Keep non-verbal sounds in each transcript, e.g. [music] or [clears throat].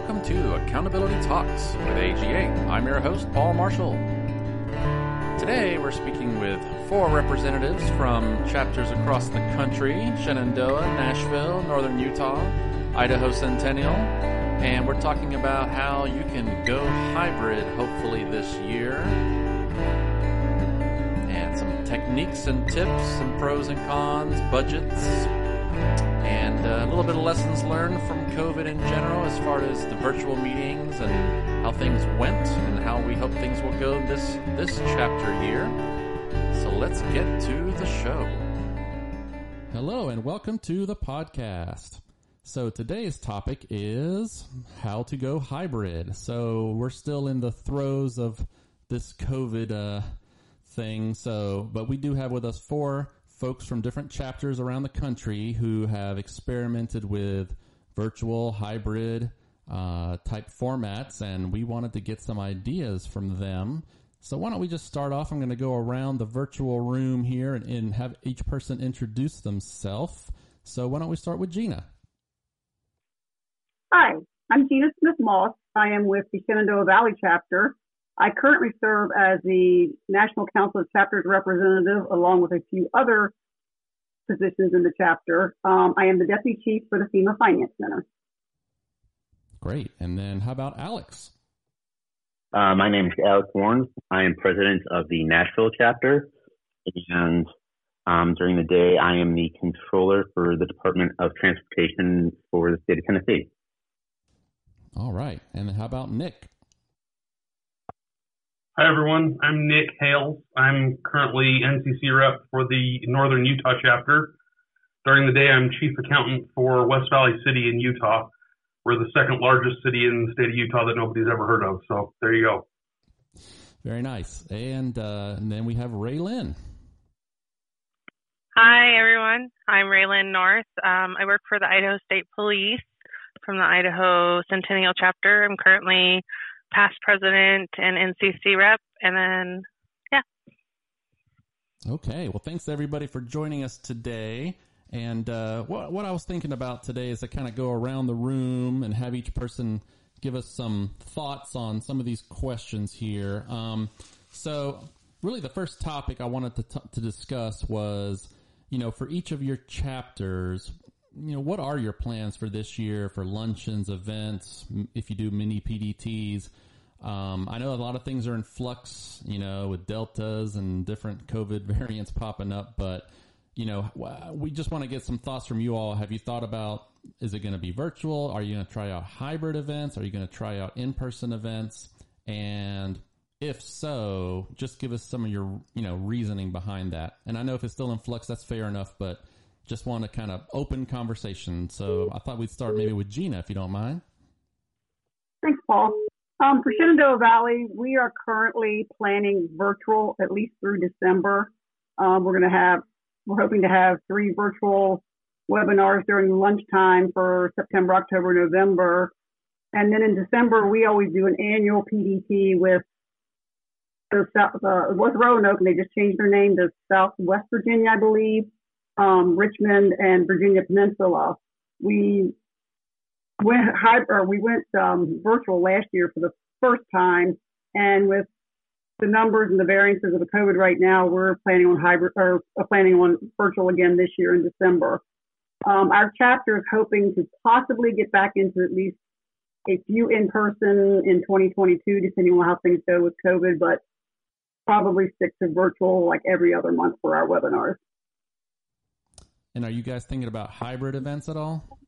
welcome to Accountability Talks with AGA. I'm your host, Paul Marshall. Today we're speaking with four representatives from chapters across the country Shenandoah, Nashville, Northern Utah, Idaho Centennial, and we're talking about how you can go hybrid hopefully this year. And some techniques and tips and pros and cons, budgets, and uh, a little bit of lessons learned from COVID in general as far as the virtual meetings and how things went and how we hope things will go this this chapter year. So let's get to the show. Hello and welcome to the podcast. So today's topic is how to go hybrid. So we're still in the throes of this COVID uh, thing. So, but we do have with us four folks from different chapters around the country who have experimented with virtual, hybrid uh, type formats, and we wanted to get some ideas from them. So why don't we just start off? I'm going to go around the virtual room here and, and have each person introduce themselves. So why don't we start with Gina? Hi, I'm Gina Smith Moss. I am with the Shenandoah Valley chapter. I currently serve as the National Council of Chapters representative, along with a few other positions in the chapter. Um, I am the deputy chief for the FEMA Finance Center. Great. And then how about Alex? Uh, my name is Alex Warren. I am president of the Nashville chapter. And um, during the day, I am the controller for the Department of Transportation for the state of Tennessee. All right. And how about Nick? Hi, everyone. I'm Nick Hales. I'm currently NCC rep for the Northern Utah chapter. During the day, I'm chief accountant for West Valley City in Utah. We're the second largest city in the state of Utah that nobody's ever heard of. So there you go. Very nice. And, uh, and then we have Ray Lynn. Hi, everyone. I'm Raylyn North. Um, I work for the Idaho State Police from the Idaho Centennial chapter. I'm currently past president and NCC rep, and then yeah. Okay, well, thanks everybody for joining us today. And uh, what what I was thinking about today is to kind of go around the room and have each person give us some thoughts on some of these questions here. Um, so, really, the first topic I wanted to t- to discuss was, you know, for each of your chapters, you know, what are your plans for this year for luncheons, events, if you do mini PDTs? Um, I know a lot of things are in flux, you know, with deltas and different COVID [laughs] variants popping up, but you know, we just want to get some thoughts from you all. Have you thought about is it going to be virtual? Are you going to try out hybrid events? Are you going to try out in-person events? And if so, just give us some of your, you know, reasoning behind that. And I know if it's still in flux, that's fair enough, but just want to kind of open conversation. So I thought we'd start maybe with Gina, if you don't mind. Thanks, Paul. Um, for Shenandoah Valley, we are currently planning virtual at least through December. Um, we're going to have, we're hoping to have three virtual webinars during lunchtime for September, October, November. And then in December, we always do an annual PDT with the South, uh, was Roanoke, and they just changed their name to Southwest Virginia, I believe um, Richmond and Virginia Peninsula. We went hybrid, we went um, virtual last year for the first time, and with the numbers and the variances of the COVID right now, we're planning on hybrid or uh, planning on virtual again this year in December. Um, our chapter is hoping to possibly get back into at least a few in person in 2022, depending on how things go with COVID, but probably stick to virtual like every other month for our webinars. And are you guys thinking about hybrid events at all?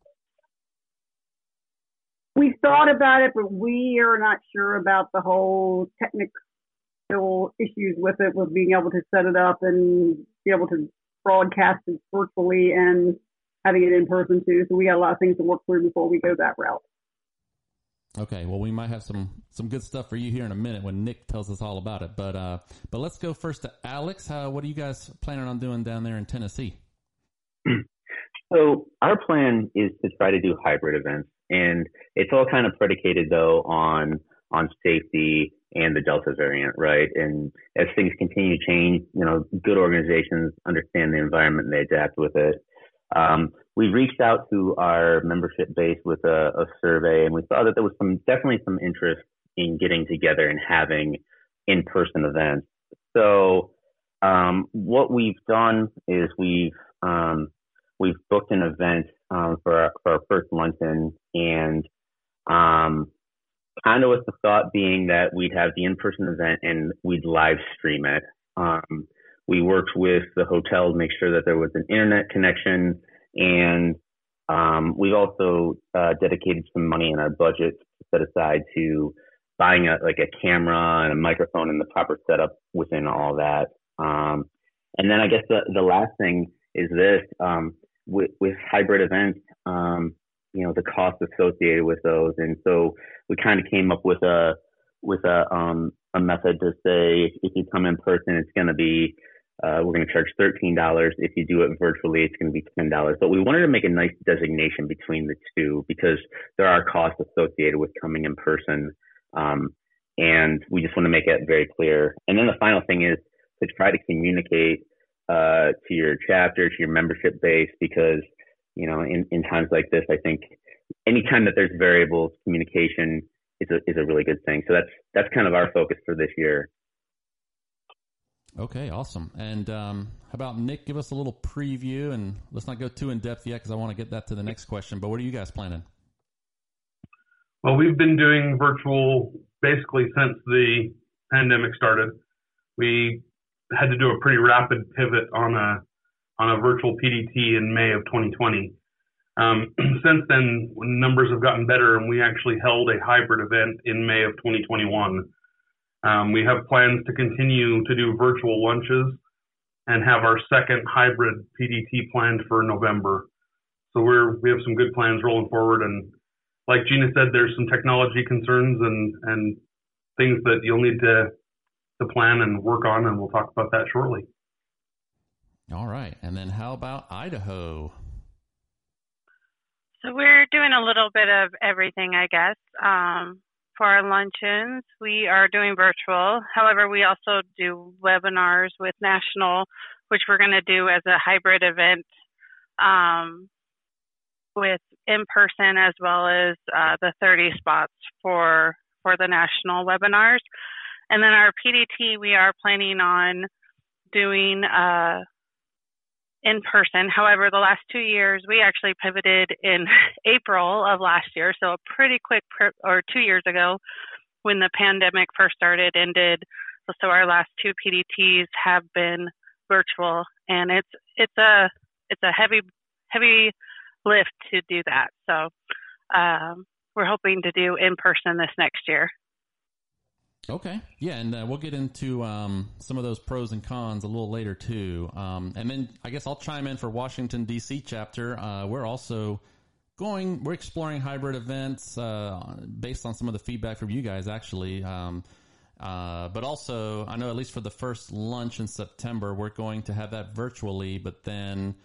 We thought about it, but we are not sure about the whole technical issues with it, with being able to set it up and be able to broadcast it virtually and having it in person too. So we got a lot of things to work through before we go that route. Okay, well, we might have some some good stuff for you here in a minute when Nick tells us all about it. But uh, but let's go first to Alex. How, what are you guys planning on doing down there in Tennessee? [clears throat] So our plan is to try to do hybrid events, and it's all kind of predicated though on on safety and the Delta variant, right? And as things continue to change, you know, good organizations understand the environment and they adapt with it. um, we reached out to our membership base with a, a, survey, and we saw that there was some definitely some interest in getting together and having in-person events. So um, what we've done is we've um, we've booked an event um, for our, for our first luncheon, and um, kind of with the thought being that we'd have the in-person event and we'd live stream it. Um, we worked with the hotel to make sure that there was an internet connection, and um, we've also uh, dedicated some money in our budget set aside to buying a like a camera and a microphone and the proper setup within all that. Um, and then I guess the the last thing is this um, with with hybrid events. Um, you know the cost associated with those, and so we kind of came up with a with a um, a method to say if you come in person, it's going to be uh, we're going to charge thirteen dollars. If you do it virtually, it's going to be ten dollars. But we wanted to make a nice designation between the two because there are costs associated with coming in person, um, and we just want to make it very clear. And then the final thing is to try to communicate uh, to your chapter, to your membership base, because you know in, in times like this, I think anytime that there's variables, communication is a is a really good thing. So that's that's kind of our focus for this year. Okay, awesome. And um, how about Nick? Give us a little preview, and let's not go too in depth yet because I want to get that to the next question. But what are you guys planning? Well, we've been doing virtual basically since the pandemic started. We had to do a pretty rapid pivot on a on a virtual PDT in May of 2020. Um, [clears throat] since then, numbers have gotten better, and we actually held a hybrid event in May of 2021 um, we have plans to continue to do virtual lunches and have our second hybrid PDT planned for November. So we're we have some good plans rolling forward, and like Gina said, there's some technology concerns and and things that you'll need to to plan and work on, and we'll talk about that shortly. All right, and then how about Idaho? So we're doing a little bit of everything, I guess. Um, for our luncheons, we are doing virtual. However, we also do webinars with National, which we're going to do as a hybrid event um, with in person as well as uh, the 30 spots for for the national webinars. And then our PDT, we are planning on doing uh, in person. However, the last two years, we actually pivoted in [laughs] April of last year, so a pretty quick, or two years ago, when the pandemic first started, ended. So our last two PDTs have been virtual, and it's it's a it's a heavy heavy lift to do that. So um, we're hoping to do in person this next year. Okay. Yeah, and uh, we'll get into um, some of those pros and cons a little later too. Um, and then I guess I'll chime in for Washington D.C. chapter. Uh, we're also going. We're exploring hybrid events uh, based on some of the feedback from you guys, actually. Um, uh, but also, I know at least for the first lunch in September, we're going to have that virtually. But then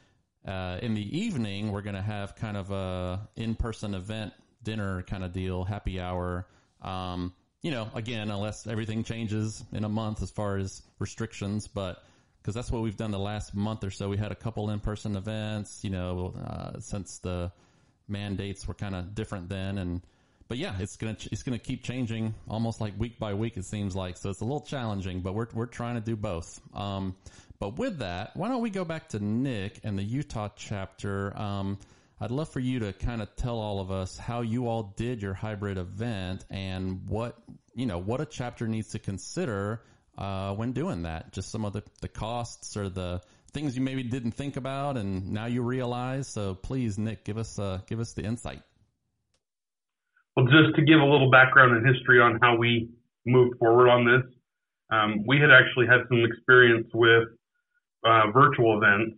uh, in the evening, we're going to have kind of a in-person event dinner kind of deal, happy hour. Um, you know, again, unless everything changes in a month as far as restrictions, but because that's what we've done the last month or so. We had a couple in-person events, you know, uh, since the mandates were kind of different then, and but yeah, it's gonna it's gonna keep changing almost like week by week. It seems like so it's a little challenging, but we're we're trying to do both. Um, but with that, why don't we go back to Nick and the Utah chapter? Um, I'd love for you to kind of tell all of us how you all did your hybrid event and what you know what a chapter needs to consider uh, when doing that. Just some of the, the costs or the things you maybe didn't think about and now you realize. So please, Nick, give us uh, give us the insight. Well, just to give a little background and history on how we moved forward on this, um, we had actually had some experience with uh, virtual events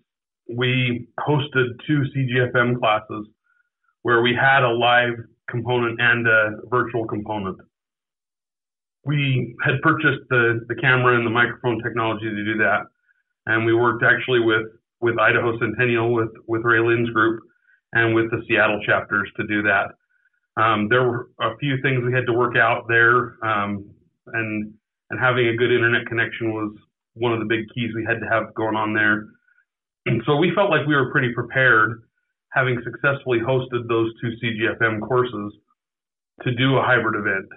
we hosted two CGFM classes where we had a live component and a virtual component. We had purchased the, the camera and the microphone technology to do that. And we worked actually with, with Idaho Centennial, with, with Ray Lynn's group, and with the Seattle chapters to do that. Um, there were a few things we had to work out there, um, and and having a good internet connection was one of the big keys we had to have going on there. And [clears throat] so we felt like we were pretty prepared, having successfully hosted those two CGFM courses, to do a hybrid event.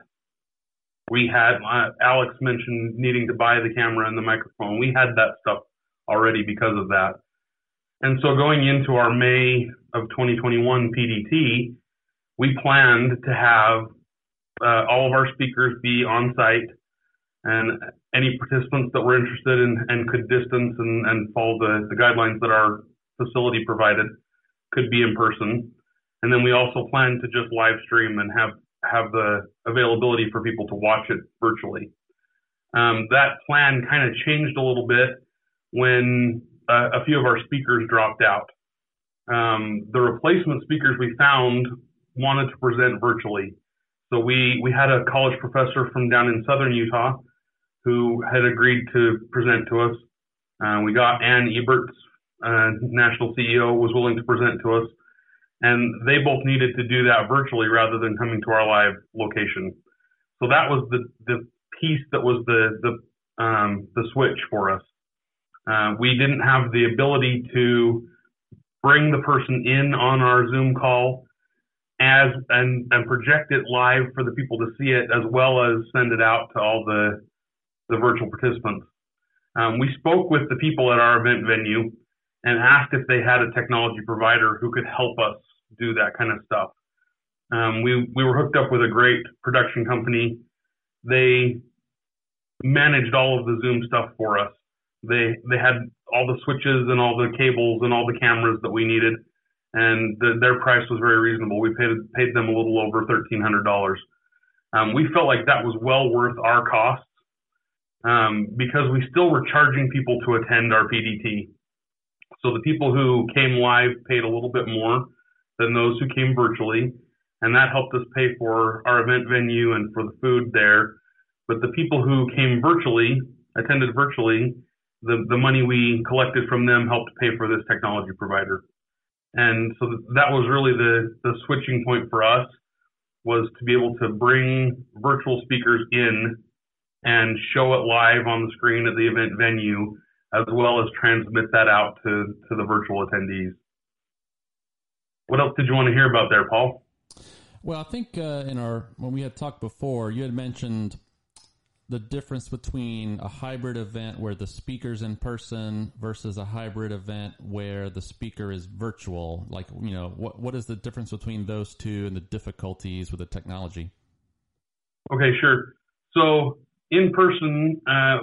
We had uh, Alex mentioned needing to buy the camera and the microphone. We had that stuff already because of that. And so going into our May of 2021 PDT, we planned to have uh, all of our speakers be on site and any participants that were interested in, and could distance and, and follow the, the guidelines that our facility provided could be in person. And then we also planned to just live stream and have, have the availability for people to watch it virtually. Um, that plan kind of changed a little bit when uh, a few of our speakers dropped out. Um, the replacement speakers we found wanted to present virtually. So we, we had a college professor from down in southern Utah who had agreed to present to us. Uh, we got Ann Ebberts, uh, national CEO, was willing to present to us. And they both needed to do that virtually rather than coming to our live location. So that was the, the piece that was the, the, um, the switch for us. Uh, we didn't have the ability to bring the person in on our Zoom call as and, and project it live for the people to see it as well as send it out to all the the virtual participants. Um, we spoke with the people at our event venue and asked if they had a technology provider who could help us do that kind of stuff. Um, we we were hooked up with a great production company. They managed all of the Zoom stuff for us. They they had all the switches and all the cables and all the cameras that we needed, and the, their price was very reasonable. We paid paid them a little over thirteen hundred dollars. Um, we felt like that was well worth our costs um, because we still were charging people to attend our PDT. So the people who came live paid a little bit more than those who came virtually, and that helped us pay for our event venue and for the food there. But the people who came virtually, attended virtually, the, the money we collected from them helped pay for this technology provider. And so that was really the, the switching point for us was to be able to bring virtual speakers in and show it live on the screen at the event venue, as well as transmit that out to, to the virtual attendees. What else did you want to hear about there, Paul? Well, I think uh, in our when we had talked before, you had mentioned the difference between a hybrid event where the speaker's in person versus a hybrid event where the speaker is virtual. Like, you know, what what is the difference between those two and the difficulties with the technology? Okay, sure. So in person, uh,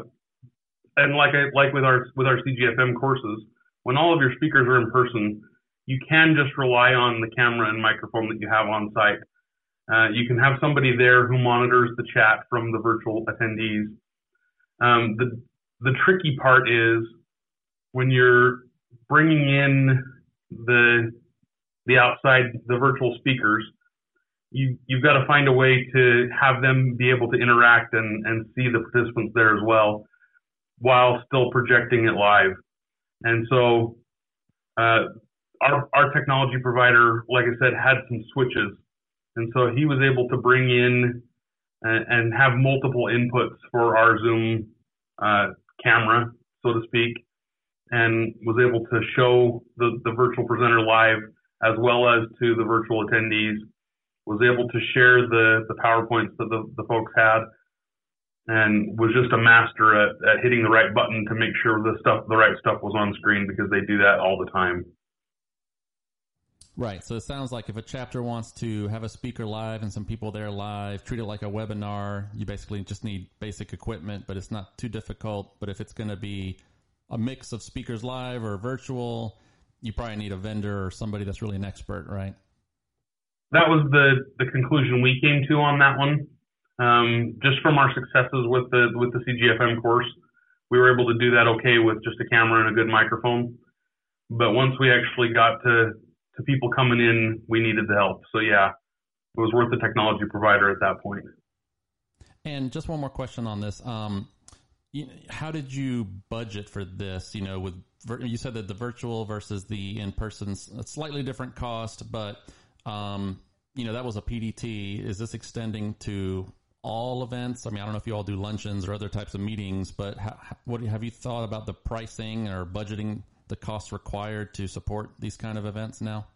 and like I, like with our with our CGFM courses, when all of your speakers are in person, you can just rely on the camera and microphone that you have on site. Uh, you can have somebody there who monitors the chat from the virtual attendees. Um, the the tricky part is when you're bringing in the the outside the virtual speakers you you've got to find a way to have them be able to interact and and see the participants there as well, while still projecting it live. And so, uh, our our technology provider, like I said, had some switches, and so he was able to bring in and, and have multiple inputs for our Zoom uh, camera, so to speak, and was able to show the the virtual presenter live as well as to the virtual attendees was able to share the, the PowerPoints that the, the folks had and was just a master at, at hitting the right button to make sure the stuff, the right stuff was on screen because they do that all the time. Right. So it sounds like if a chapter wants to have a speaker live and some people there live, treat it like a webinar. You basically just need basic equipment, but it's not too difficult. But if it's going to be a mix of speakers live or virtual, you probably need a vendor or somebody that's really an expert, right? that was the the conclusion we came to on that one. Um, just from our successes with the with the CGFM course, we were able to do that okay with just a camera and a good microphone. But once we actually got to to people coming in, we needed the help. So yeah, it was worth the technology provider at that point. And just one more question on this. Um, you, how did you budget for this? You know, with you said that the virtual versus the in person, slightly different cost, but um, you know, that was a PDT. Is this extending to all events? I mean, I don't know if you all do luncheons or other types of meetings, but what have you thought about the pricing or budgeting the costs required to support these kind of events now?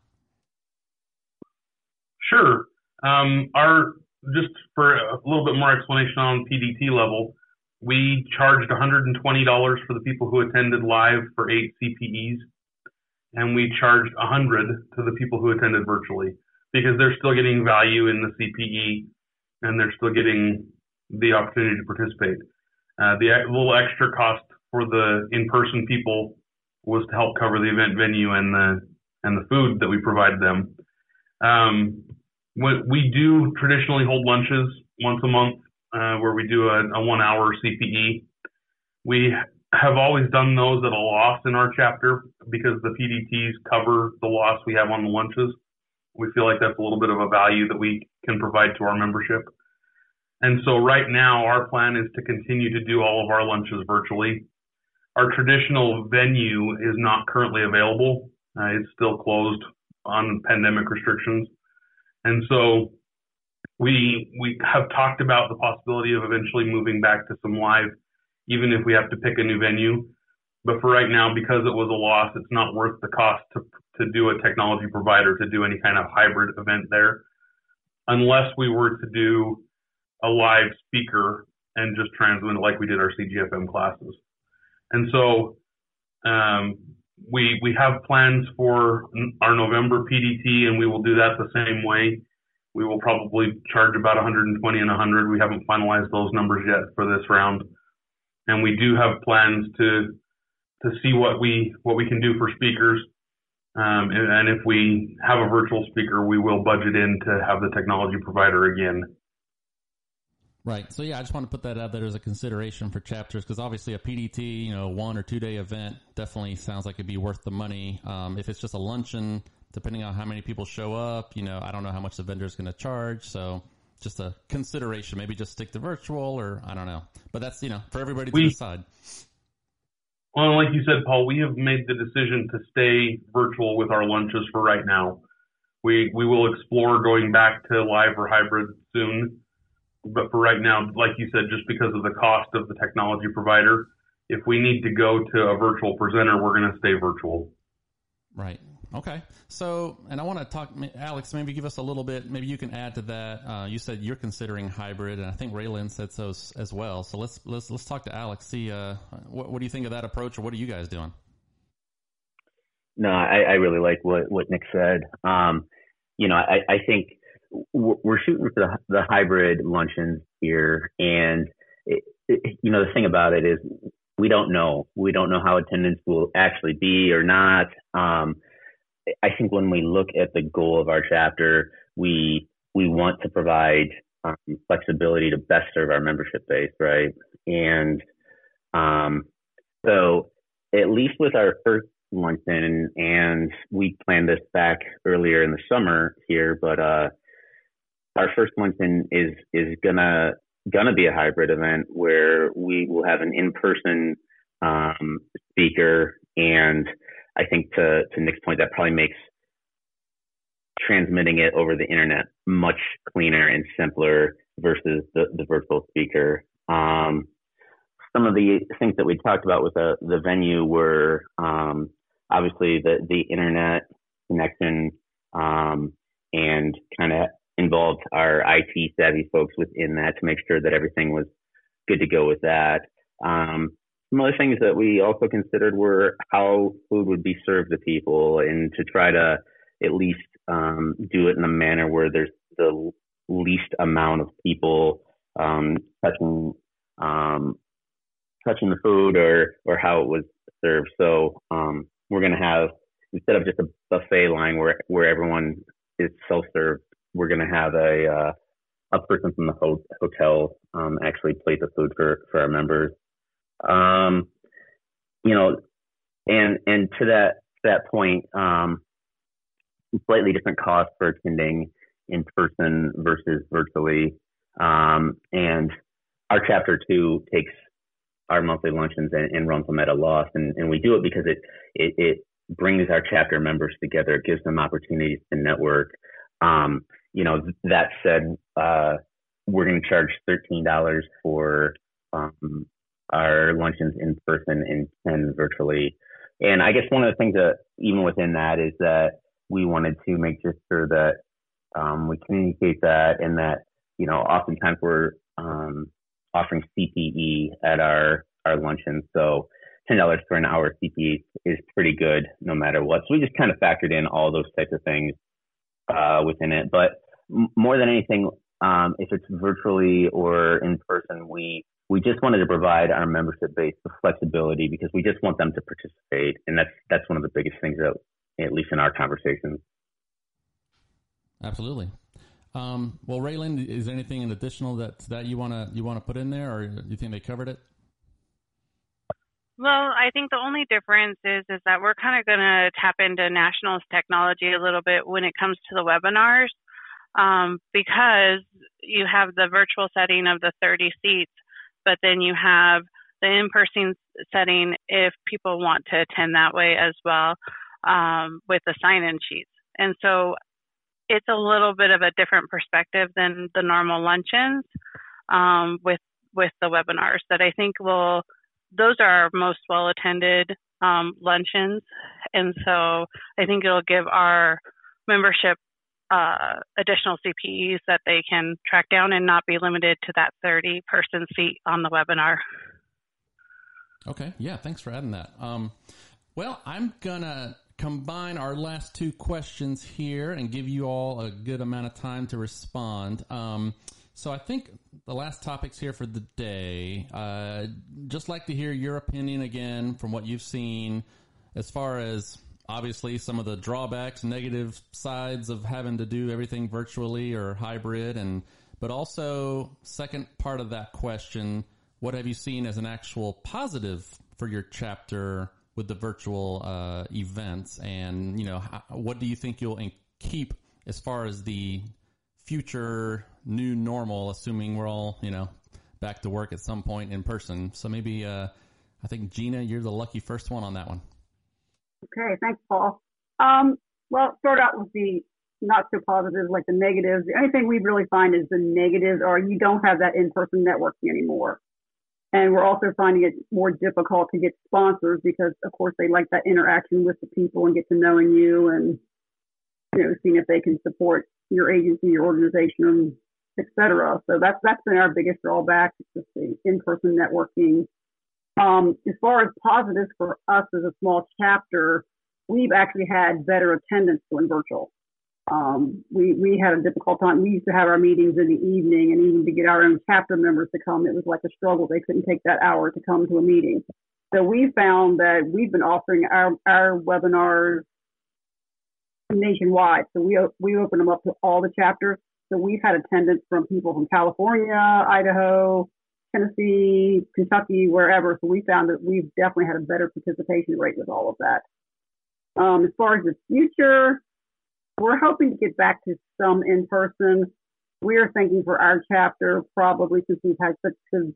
Sure. Um, our just for a little bit more explanation on PDT level, we charged $120 for the people who attended live for eight CPEs, and we charged 100 to the people who attended virtually because they're still getting value in the CPE and they're still getting the opportunity to participate. Uh, the little extra cost for the in-person people was to help cover the event venue and the and the food that we provide them. Um, we do traditionally hold lunches once a month uh, where we do a, a one hour CPE. We have always done those at a loss in our chapter because the PDTs cover the loss we have on the lunches. We feel like that's a little bit of a value that we can provide to our membership. And so right now our plan is to continue to do all of our lunches virtually. Our traditional venue is not currently available. Uh, it's still closed on pandemic restrictions. And so we we have talked about the possibility of eventually moving back to some live, even if we have to pick a new venue. But for right now, because it was a loss, it's not worth the cost to to do a technology provider to do any kind of hybrid event there, unless we were to do a live speaker and just transmit it like we did our CGFM classes. And so um, we we have plans for our November PDT, and we will do that the same way. We will probably charge about 120 and 100. We haven't finalized those numbers yet for this round, and we do have plans to to see what we what we can do for speakers. Um, and, and if we have a virtual speaker, we will budget in to have the technology provider again. Right. So yeah, I just want to put that out there as a consideration for chapters because obviously a PDT, you know, one or two day event definitely sounds like it'd be worth the money. Um, if it's just a luncheon, depending on how many people show up, you know, I don't know how much the vendor is going to charge. So just a consideration, maybe just stick to virtual or I don't know, but that's, you know, for everybody to we, decide. Well, like you said, Paul, we have made the decision to stay virtual with our lunches for right now. We, we will explore going back to live or hybrid soon but for right now, like you said, just because of the cost of the technology provider, if we need to go to a virtual presenter, we're going to stay virtual. Right. Okay. So, and I want to talk, Alex, maybe give us a little bit, maybe you can add to that. Uh, you said you're considering hybrid and I think Raylan said so as well. So let's, let's, let's talk to Alex, see, uh, what, what do you think of that approach or what are you guys doing? No, I, I really like what, what Nick said. Um, you know, I, I think we're shooting for the, the hybrid luncheons here, and it, it, you know the thing about it is we don't know. We don't know how attendance will actually be or not. Um, I think when we look at the goal of our chapter, we we want to provide um, flexibility to best serve our membership base, right? And um, so, at least with our first luncheon, and we planned this back earlier in the summer here, but uh, our first luncheon is is gonna gonna be a hybrid event where we will have an in person um, speaker, and I think to to Nick's point, that probably makes transmitting it over the internet much cleaner and simpler versus the, the virtual speaker. Um, some of the things that we talked about with the, the venue were um, obviously the, the internet connection um, and kind of involved our IT savvy folks within that to make sure that everything was good to go with that. Um, some other things that we also considered were how food would be served to people and to try to at least um, do it in a manner where there's the least amount of people um, touching um, touching the food or or how it was served. So um, we're going to have instead of just a buffet line where where everyone is self served we're going to have a uh, a person from the ho- hotel um, actually plate the food for for our members. Um, you know, and and to that that point, um, slightly different cost for attending in person versus virtually. Um, and our chapter two takes our monthly luncheons and, and runs them at a loss, and, and we do it because it, it it brings our chapter members together, it gives them opportunities to network. Um, you know, that said, uh, we're going to charge $13 for um, our luncheons in person and 10 virtually. and I guess one of the things that even within that is that we wanted to make sure that um, we communicate that and that you know oftentimes we're um, offering CPE at our our luncheon, so ten dollars for an hour CPE is pretty good no matter what. So we just kind of factored in all those types of things uh, within it, but more than anything, um, if it's virtually or in person, we we just wanted to provide our membership base the flexibility because we just want them to participate, and that's that's one of the biggest things that, at least in our conversations. Absolutely. Um, well, Raylan, is there anything additional that that you want to you want to put in there, or you think they covered it? Well, I think the only difference is is that we're kind of going to tap into nationals technology a little bit when it comes to the webinars, um, because you have the virtual setting of the 30 seats, but then you have the in-person setting if people want to attend that way as well um, with the sign-in sheets. And so it's a little bit of a different perspective than the normal luncheons um, with with the webinars that I think will those are our most well attended um, luncheons, and so I think it'll give our membership uh, additional CPEs that they can track down and not be limited to that 30 person seat on the webinar. Okay, yeah, thanks for adding that. Um, well, I'm gonna combine our last two questions here and give you all a good amount of time to respond. Um, so I think the last topics here for the day. Uh, just like to hear your opinion again from what you've seen, as far as obviously some of the drawbacks, negative sides of having to do everything virtually or hybrid, and but also second part of that question: what have you seen as an actual positive for your chapter with the virtual uh, events, and you know how, what do you think you'll keep as far as the future new normal, assuming we're all you know back to work at some point in person. So maybe uh, I think Gina, you're the lucky first one on that one. Okay, thanks, Paul. Um, well, start out with the not so positive, like the negatives. The only thing we really find is the negatives are you don't have that in-person networking anymore. And we're also finding it more difficult to get sponsors because, of course, they like that interaction with the people and get to knowing you and, you know, seeing if they can support your agency, your organization, etc. So that's that's been our biggest drawback, just the in-person networking. Um, as far as positives for us as a small chapter, we've actually had better attendance going virtual. Um, we we had a difficult time. We used to have our meetings in the evening, and even to get our own chapter members to come, it was like a struggle. They couldn't take that hour to come to a meeting. So we found that we've been offering our our webinars nationwide. So we we open them up to all the chapters. So we've had attendance from people from California, Idaho, Tennessee, Kentucky, wherever. So we found that we've definitely had a better participation rate with all of that. Um, as far as the future, we're hoping to get back to some in person. We're thinking for our chapter, probably since we've had such good,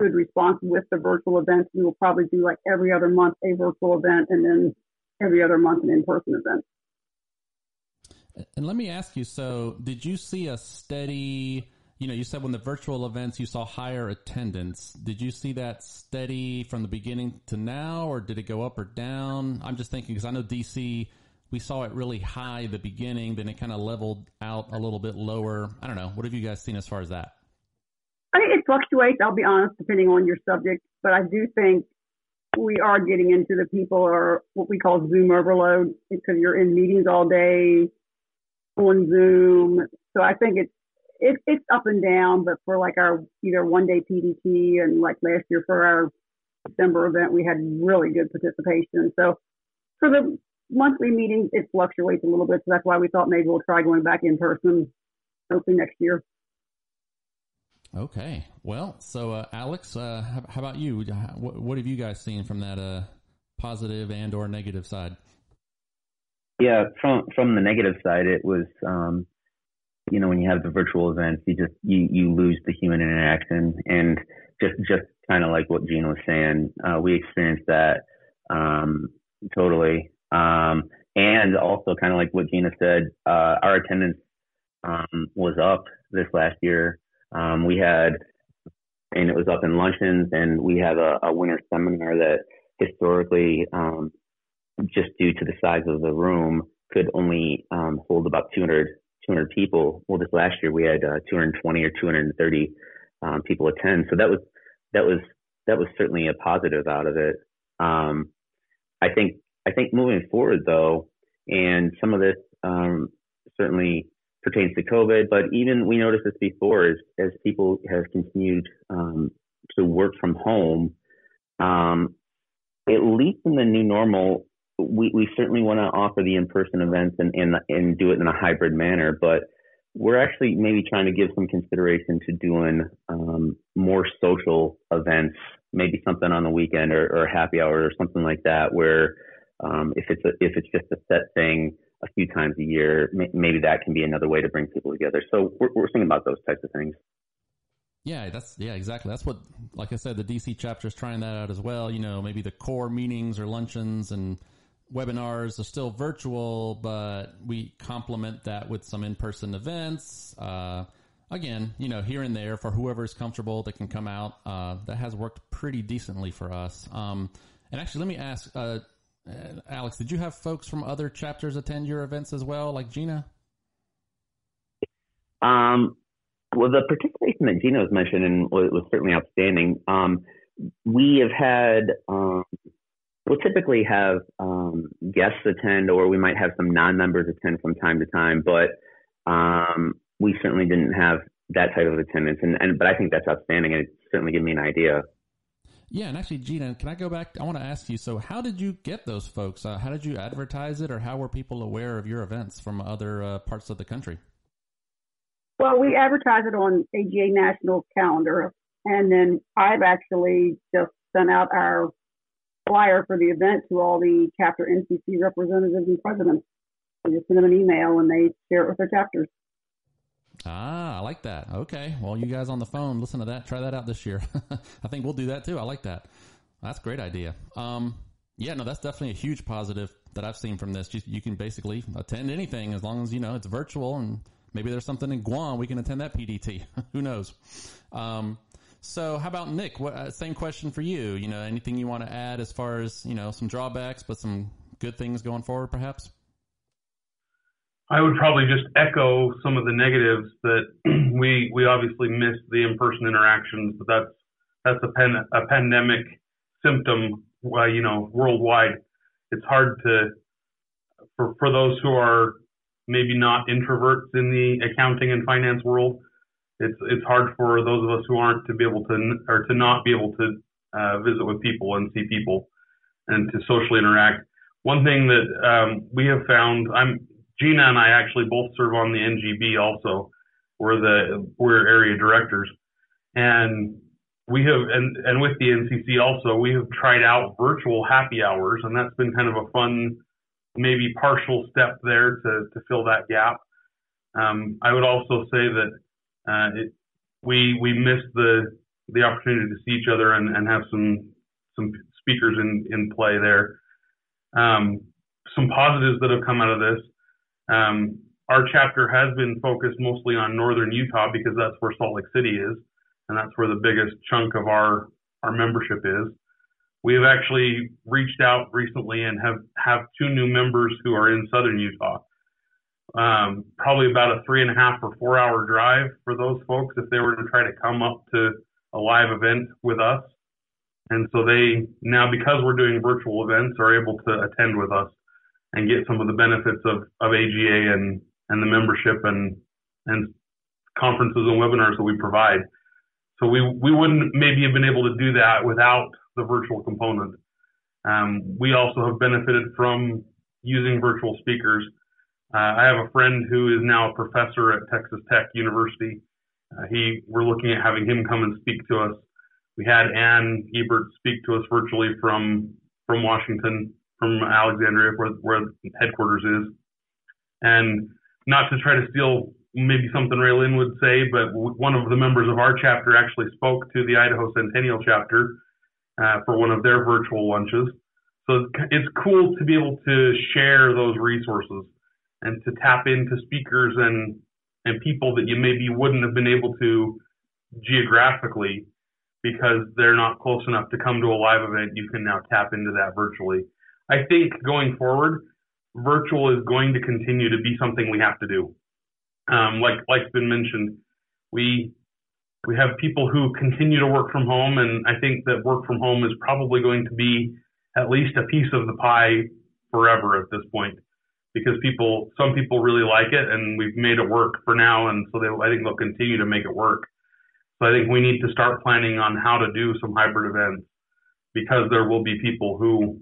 good response with the virtual events, we will probably do like every other month a virtual event and then every other month an in person event. And let me ask you so, did you see a steady, you know, you said when the virtual events you saw higher attendance. Did you see that steady from the beginning to now, or did it go up or down? I'm just thinking because I know DC, we saw it really high the beginning, then it kind of leveled out a little bit lower. I don't know. What have you guys seen as far as that? I think it fluctuates, I'll be honest, depending on your subject. But I do think we are getting into the people are what we call Zoom overload because you're in meetings all day on Zoom. So I think it's it, it's up and down, but for like our either one day PDT and like last year for our December event, we had really good participation. So for the monthly meetings, it fluctuates a little bit. So that's why we thought maybe we'll try going back in person hopefully next year. Okay. Well, so uh, Alex, uh, how, how, about you? What, what, have you guys seen from that uh, positive and or negative side? Yeah, from from the negative side, it was um, you know when you have the virtual events, you just you you lose the human interaction, and just just kind of like what Gina was saying, uh, we experienced that um, totally, um, and also kind of like what Gina said, uh, our attendance um, was up this last year. Um, we had, and it was up in luncheons, and we had a, a winter seminar that historically um, just due to the size of the room, could only um, hold about 200, 200 people. Well, this last year we had uh, 220 or 230 um, people attend. So that was that was that was certainly a positive out of it. Um, I think I think moving forward though, and some of this um, certainly pertains to COVID, but even we noticed this before as as people have continued um, to work from home. Um, at least in the new normal, we, we certainly want to offer the in-person events and, and and do it in a hybrid manner, but we're actually maybe trying to give some consideration to doing um, more social events, maybe something on the weekend or, or happy hour or something like that, where um, if it's a, if it's just a set thing a few times a year, maybe that can be another way to bring people together. So we're, we're thinking about those types of things. Yeah, that's yeah, exactly. That's what, like I said, the DC chapter is trying that out as well. You know, maybe the core meetings or luncheons and webinars are still virtual, but we complement that with some in-person events. Uh, again, you know, here and there for whoever is comfortable that can come out. Uh, that has worked pretty decently for us. Um, and actually, let me ask, uh, Alex, did you have folks from other chapters attend your events as well, like Gina? Um, well, the participation that Gina was mentioning was, was certainly outstanding. Um, we have had um, we'll typically have um, guests attend, or we might have some non-members attend from time to time. But um, we certainly didn't have that type of attendance, and, and but I think that's outstanding, and it certainly gave me an idea. Yeah, and actually, Gina, can I go back? I want to ask you. So, how did you get those folks? Uh, how did you advertise it, or how were people aware of your events from other uh, parts of the country? Well, we advertise it on AGA National Calendar, and then I've actually just sent out our flyer for the event to all the chapter NCC representatives and presidents. I just send them an email and they share it with their chapters. Ah, I like that. Okay. Well, you guys on the phone, listen to that. Try that out this year. [laughs] I think we'll do that too. I like that. That's a great idea. Um, yeah, no, that's definitely a huge positive that I've seen from this. You, you, can basically attend anything as long as, you know, it's virtual and maybe there's something in Guam. We can attend that PDT. [laughs] Who knows? Um, so how about Nick? What, uh, same question for you. You know, anything you want to add as far as, you know, some drawbacks, but some good things going forward, perhaps? I would probably just echo some of the negatives that [clears throat] we we obviously missed the in-person interactions, but that's that's a, pen, a pandemic symptom, uh, you know, worldwide. It's hard to for for those who are maybe not introverts in the accounting and finance world it's it's hard for those of us who aren't to be able to or to not be able to uh, visit with people and see people and to socially interact. One thing that um, we have found, I'm Gina and I actually both serve on the NGB also. We're the we're area directors, and we have and and with the NCC also we have tried out virtual happy hours, and that's been kind of a fun, maybe partial step there to to fill that gap. Um, I would also say that uh, it, we we missed the the opportunity to see each other and, and have some some speakers in in play there. Um, some positives that have come out of this. Um, our chapter has been focused mostly on northern Utah because that's where Salt Lake City is, and that's where the biggest chunk of our our membership is. We have actually reached out recently and have have two new members who are in southern Utah um, probably about a three and a half or four hour drive for those folks if they were to try to come up to a live event with us. And so they now, because we're doing virtual events, are able to attend with us and get some of the benefits of, of AGA and, and the membership and, and conferences and webinars that we provide. So we, we wouldn't maybe have been able to do that without the virtual component. Um, we also have benefited from using virtual speakers uh, I have a friend who is now a professor at Texas Tech University. Uh, he, we're looking at having him come and speak to us. We had Ann Ebert speak to us virtually from from Washington, from Alexandria, where, where headquarters is. And not to try to steal maybe something Raylin would say, but one of the members of our chapter actually spoke to the Idaho Centennial chapter uh, for one of their virtual lunches. So it's cool to be able to share those resources and to tap into speakers and and people that you maybe wouldn't have been able to geographically because they're not close enough to come to a live event. You can now tap into that virtually. I think going forward, virtual is going to continue to be something we have to do. Um, like like's been mentioned, we we have people who continue to work from home, and I think that work from home is probably going to be at least a piece of the pie forever at this point because people, some people really like it and we've made it work for now. And so they, I think they'll continue to make it work. So I think we need to start planning on how to do some hybrid events because there will be people who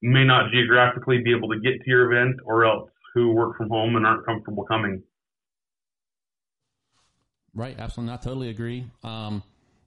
may not geographically be able to get to your event or else who work from home and aren't comfortable coming. Right. Absolutely. I totally agree. Um,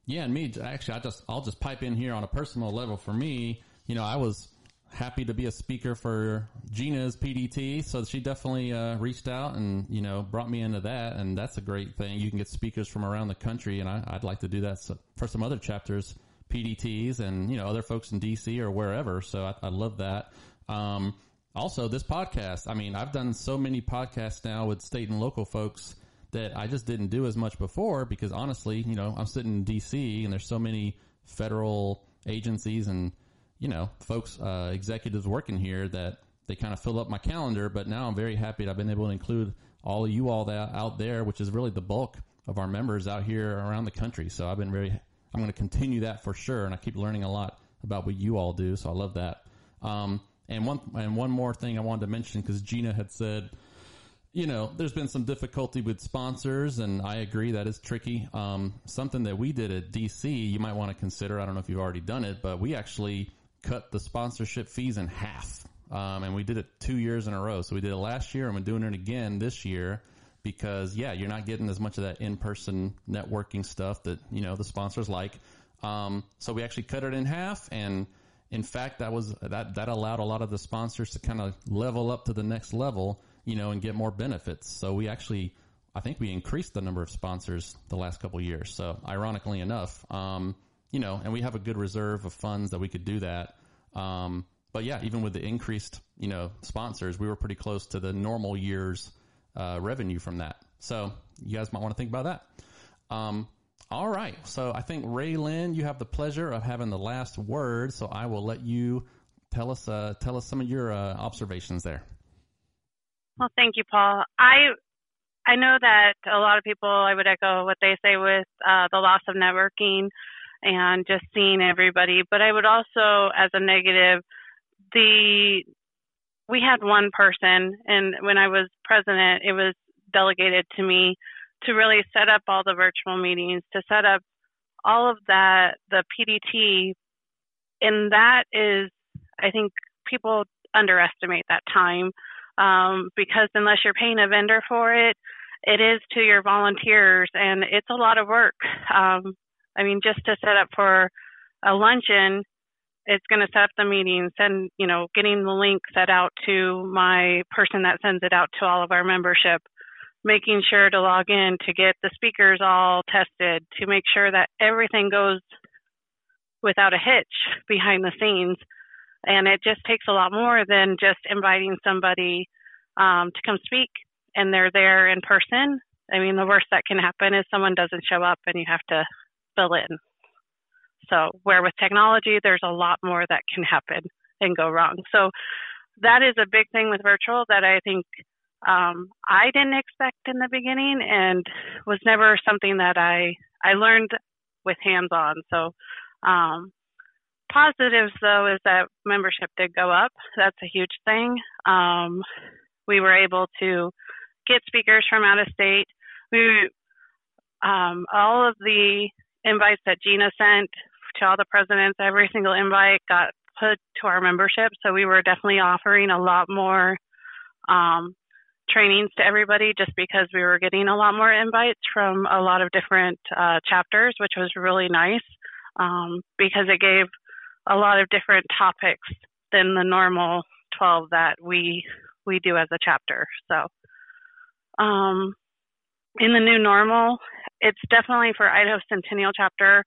yeah. And me, actually, I just, I'll just pipe in here on a personal level for me. You know, I was, happy to be a speaker for Gina's PDT. So she definitely uh, reached out and you know brought me into that, and that's a great thing. You can get speakers from around the country, and I, would like to do that for some other chapters, PDTs, and you know other folks in DC or wherever. So I, I love that. Um, also, this podcast. I mean, I've done so many podcasts now with state and local folks that I just didn't do as much before because honestly, you know, I'm sitting in DC and there's so many federal agencies and you know, folks, uh, executives working here that they kind of fill up my calendar. But now I'm very happy that I've been able to include all of you all that out there, which is really the bulk of our members out here around the country. So I've been very, I'm going to continue that for sure. And I keep learning a lot about what you all do. So I love that. Um, and one, and one more thing I wanted to mention because Gina had said, you know, there's been some difficulty with sponsors, and I agree that is tricky. Um, something that we did at DC, you might want to consider. I don't know if you've already done it, but we actually cut the sponsorship fees in half. Um, and we did it two years in a row. So we did it last year and we're doing it again this year because yeah, you're not getting as much of that in-person networking stuff that, you know, the sponsors like. Um, so we actually cut it in half and in fact, that was, that, that allowed a lot of the sponsors to kind of level up to the next level, you know, and get more benefits. So we actually, I think we increased the number of sponsors the last couple years. So ironically enough, um, you know, and we have a good reserve of funds that we could do that. Um, but yeah, even with the increased, you know, sponsors, we were pretty close to the normal year's uh, revenue from that. So you guys might want to think about that. Um, all right. So I think Ray Lynn, you have the pleasure of having the last word. So I will let you tell us uh, tell us some of your uh, observations there. Well, thank you, Paul. I I know that a lot of people, I would echo what they say with uh, the loss of networking and just seeing everybody. But I would also, as a negative, the we had one person, and when I was president, it was delegated to me to really set up all the virtual meetings, to set up all of that, the PDT, and that is, I think people underestimate that time um, because unless you're paying a vendor for it, it is to your volunteers, and it's a lot of work. Um, I mean, just to set up for a luncheon, it's going to set up the meetings and, you know, getting the link set out to my person that sends it out to all of our membership, making sure to log in to get the speakers all tested, to make sure that everything goes without a hitch behind the scenes. And it just takes a lot more than just inviting somebody um, to come speak and they're there in person. I mean, the worst that can happen is someone doesn't show up and you have to fill in. So, where with technology, there's a lot more that can happen and go wrong. So, that is a big thing with virtual that I think um, I didn't expect in the beginning and was never something that I I learned with hands on. So, um, positives though is that membership did go up. That's a huge thing. Um, we were able to get speakers from out of state. We um, all of the invites that Gina sent to all the presidents, every single invite got put to our membership. So we were definitely offering a lot more um, trainings to everybody just because we were getting a lot more invites from a lot of different uh, chapters, which was really nice um, because it gave a lot of different topics than the normal 12 that we we do as a chapter. So um, in the new normal, it's definitely for Idaho Centennial Chapter.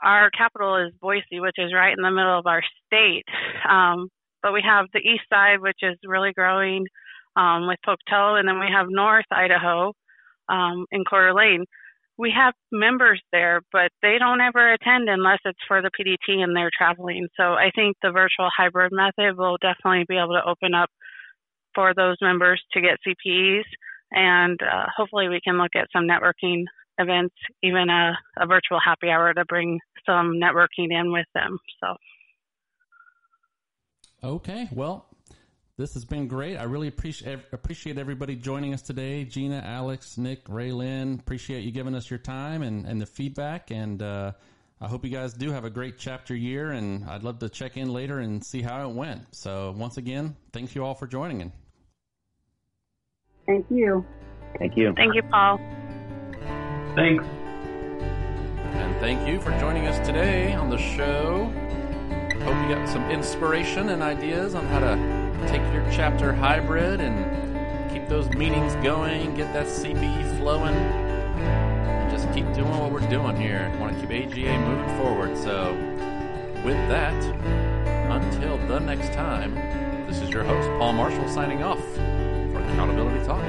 Our capital is Boise, which is right in the middle of our state. Um, but we have the east side, which is really growing um, with Pocatello, and then we have North Idaho um, in Coeur d'Alene. we have members there, but they don't ever attend unless it's for the PDT and they're traveling. So I think the virtual hybrid method will definitely be able to open up for those members to get CPEs, and uh, hopefully we can look at some networking events, even a, a virtual happy hour to bring some networking in with them. So. Okay, well, this has been great. I really appreciate appreciate everybody joining us today. Gina, Alex, Nick, Raylan, appreciate you giving us your time and, and the feedback. And uh, I hope you guys do have a great chapter year. And I'd love to check in later and see how it went. So once again, thank you all for joining in. Thank you. Thank you. Thank you, Paul. Thanks. And thank you for joining us today on the show. Hope you got some inspiration and ideas on how to take your chapter hybrid and keep those meetings going, get that CPE flowing, and just keep doing what we're doing here. I want to keep AGA moving forward. So, with that, until the next time, this is your host, Paul Marshall, signing off for Accountability Talk.